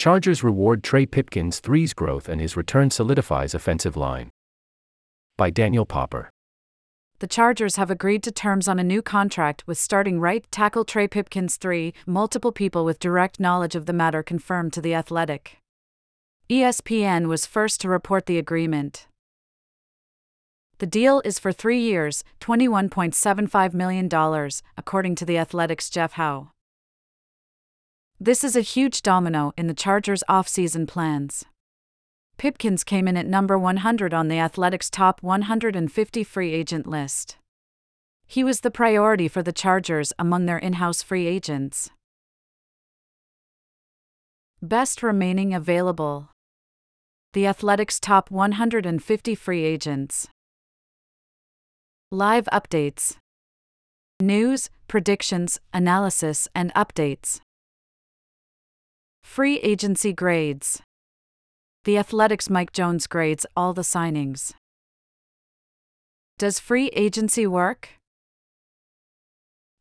Chargers reward Trey Pipkins' threes growth and his return solidifies offensive line. By Daniel Popper. The Chargers have agreed to terms on a new contract with starting right tackle Trey Pipkins 3, multiple people with direct knowledge of the matter confirmed to The Athletic. ESPN was first to report the agreement. The deal is for three years, $21.75 million, according to The Athletic's Jeff Howe. This is a huge domino in the Chargers' offseason plans. Pipkins came in at number 100 on the Athletics' top 150 free agent list. He was the priority for the Chargers among their in house free agents. Best remaining available. The Athletics' top 150 free agents. Live updates. News, predictions, analysis, and updates. Free agency grades. The Athletics Mike Jones grades all the signings. Does free agency work?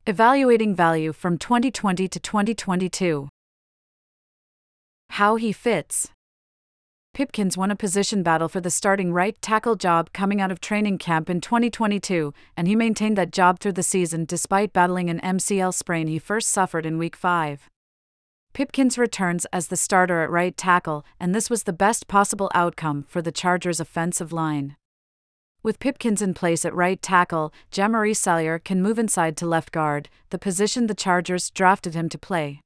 Evaluating value from 2020 to 2022. How he fits. Pipkins won a position battle for the starting right tackle job coming out of training camp in 2022, and he maintained that job through the season despite battling an MCL sprain he first suffered in Week 5. Pipkins returns as the starter at right tackle, and this was the best possible outcome for the Chargers' offensive line. With Pipkins in place at right tackle, Jamaree Salyer can move inside to left guard, the position the Chargers drafted him to play.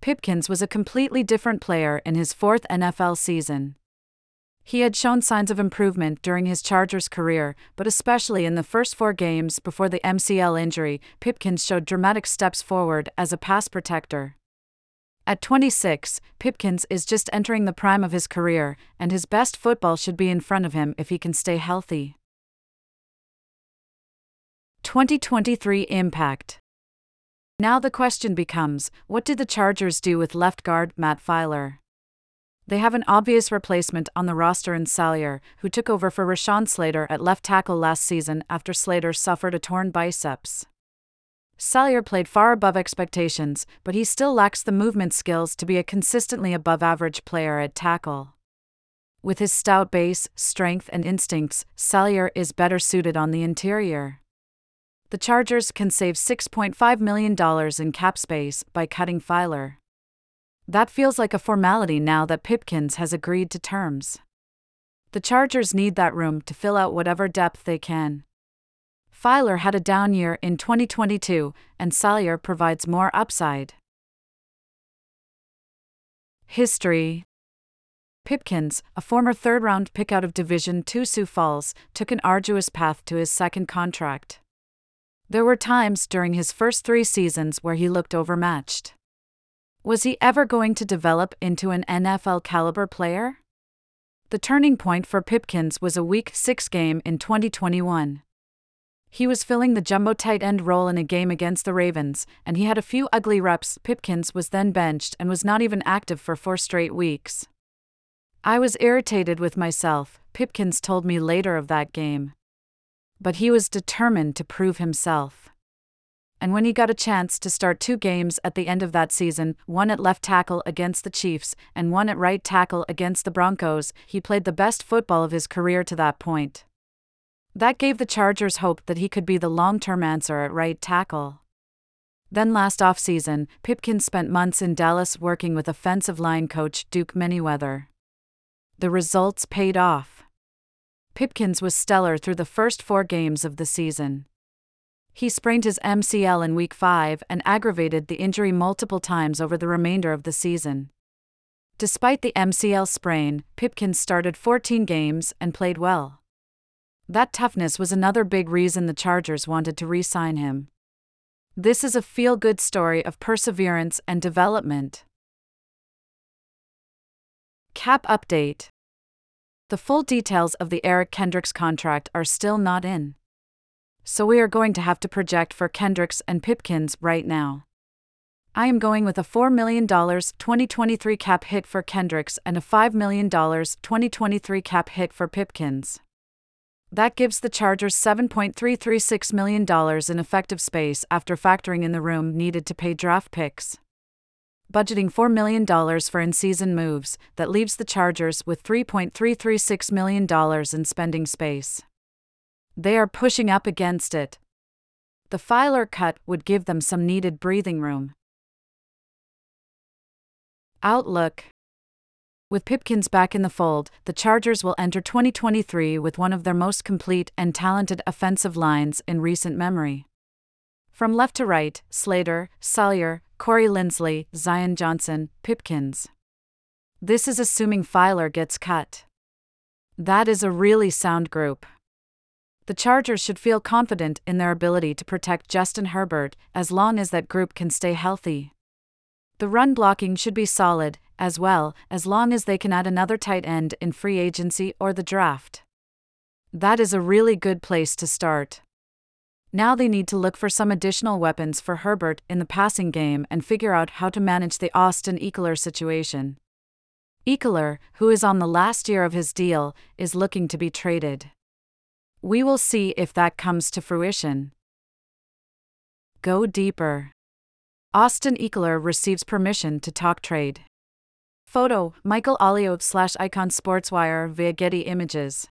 Pipkins was a completely different player in his fourth NFL season. He had shown signs of improvement during his Chargers career, but especially in the first four games before the MCL injury, Pipkins showed dramatic steps forward as a pass protector. At 26, Pipkins is just entering the prime of his career, and his best football should be in front of him if he can stay healthy. 2023 Impact Now the question becomes what did the Chargers do with left guard Matt Feiler? They have an obvious replacement on the roster in Salyer, who took over for Rashawn Slater at left tackle last season after Slater suffered a torn biceps. Salyer played far above expectations, but he still lacks the movement skills to be a consistently above average player at tackle. With his stout base, strength, and instincts, Salyer is better suited on the interior. The Chargers can save $6.5 million in cap space by cutting Feiler. That feels like a formality now that Pipkins has agreed to terms. The Chargers need that room to fill out whatever depth they can. Feiler had a down year in 2022, and Salyer provides more upside. History Pipkins, a former third round pick out of Division II Sioux Falls, took an arduous path to his second contract. There were times during his first three seasons where he looked overmatched. Was he ever going to develop into an NFL caliber player? The turning point for Pipkins was a Week 6 game in 2021. He was filling the jumbo tight end role in a game against the Ravens, and he had a few ugly reps. Pipkins was then benched and was not even active for four straight weeks. I was irritated with myself, Pipkins told me later of that game. But he was determined to prove himself. And when he got a chance to start two games at the end of that season, one at left tackle against the Chiefs and one at right tackle against the Broncos, he played the best football of his career to that point. That gave the Chargers hope that he could be the long term answer at right tackle. Then last offseason, Pipkins spent months in Dallas working with offensive line coach Duke Manyweather. The results paid off. Pipkins was stellar through the first four games of the season. He sprained his MCL in week 5 and aggravated the injury multiple times over the remainder of the season. Despite the MCL sprain, Pipkins started 14 games and played well. That toughness was another big reason the Chargers wanted to re sign him. This is a feel good story of perseverance and development. Cap update The full details of the Eric Kendricks contract are still not in. So we are going to have to project for Kendricks and Pipkins right now. I am going with a $4 million 2023 cap hit for Kendricks and a $5 million 2023 cap hit for Pipkins. That gives the Chargers $7.336 million in effective space after factoring in the room needed to pay draft picks. budgeting $4 million for in season moves, that leaves the Chargers with $3.336 million in spending space. They are pushing up against it. The Feiler cut would give them some needed breathing room. Outlook With Pipkins back in the fold, the Chargers will enter 2023 with one of their most complete and talented offensive lines in recent memory. From left to right, Slater, Salyer, Corey Linsley, Zion Johnson, Pipkins. This is assuming Feiler gets cut. That is a really sound group. The Chargers should feel confident in their ability to protect Justin Herbert as long as that group can stay healthy. The run blocking should be solid, as well, as long as they can add another tight end in free agency or the draft. That is a really good place to start. Now they need to look for some additional weapons for Herbert in the passing game and figure out how to manage the Austin Ekeler situation. Ekeler, who is on the last year of his deal, is looking to be traded. We will see if that comes to fruition. Go deeper. Austin Ekeler receives permission to talk trade. Photo Michael Allio slash Icon Sportswire via Getty Images.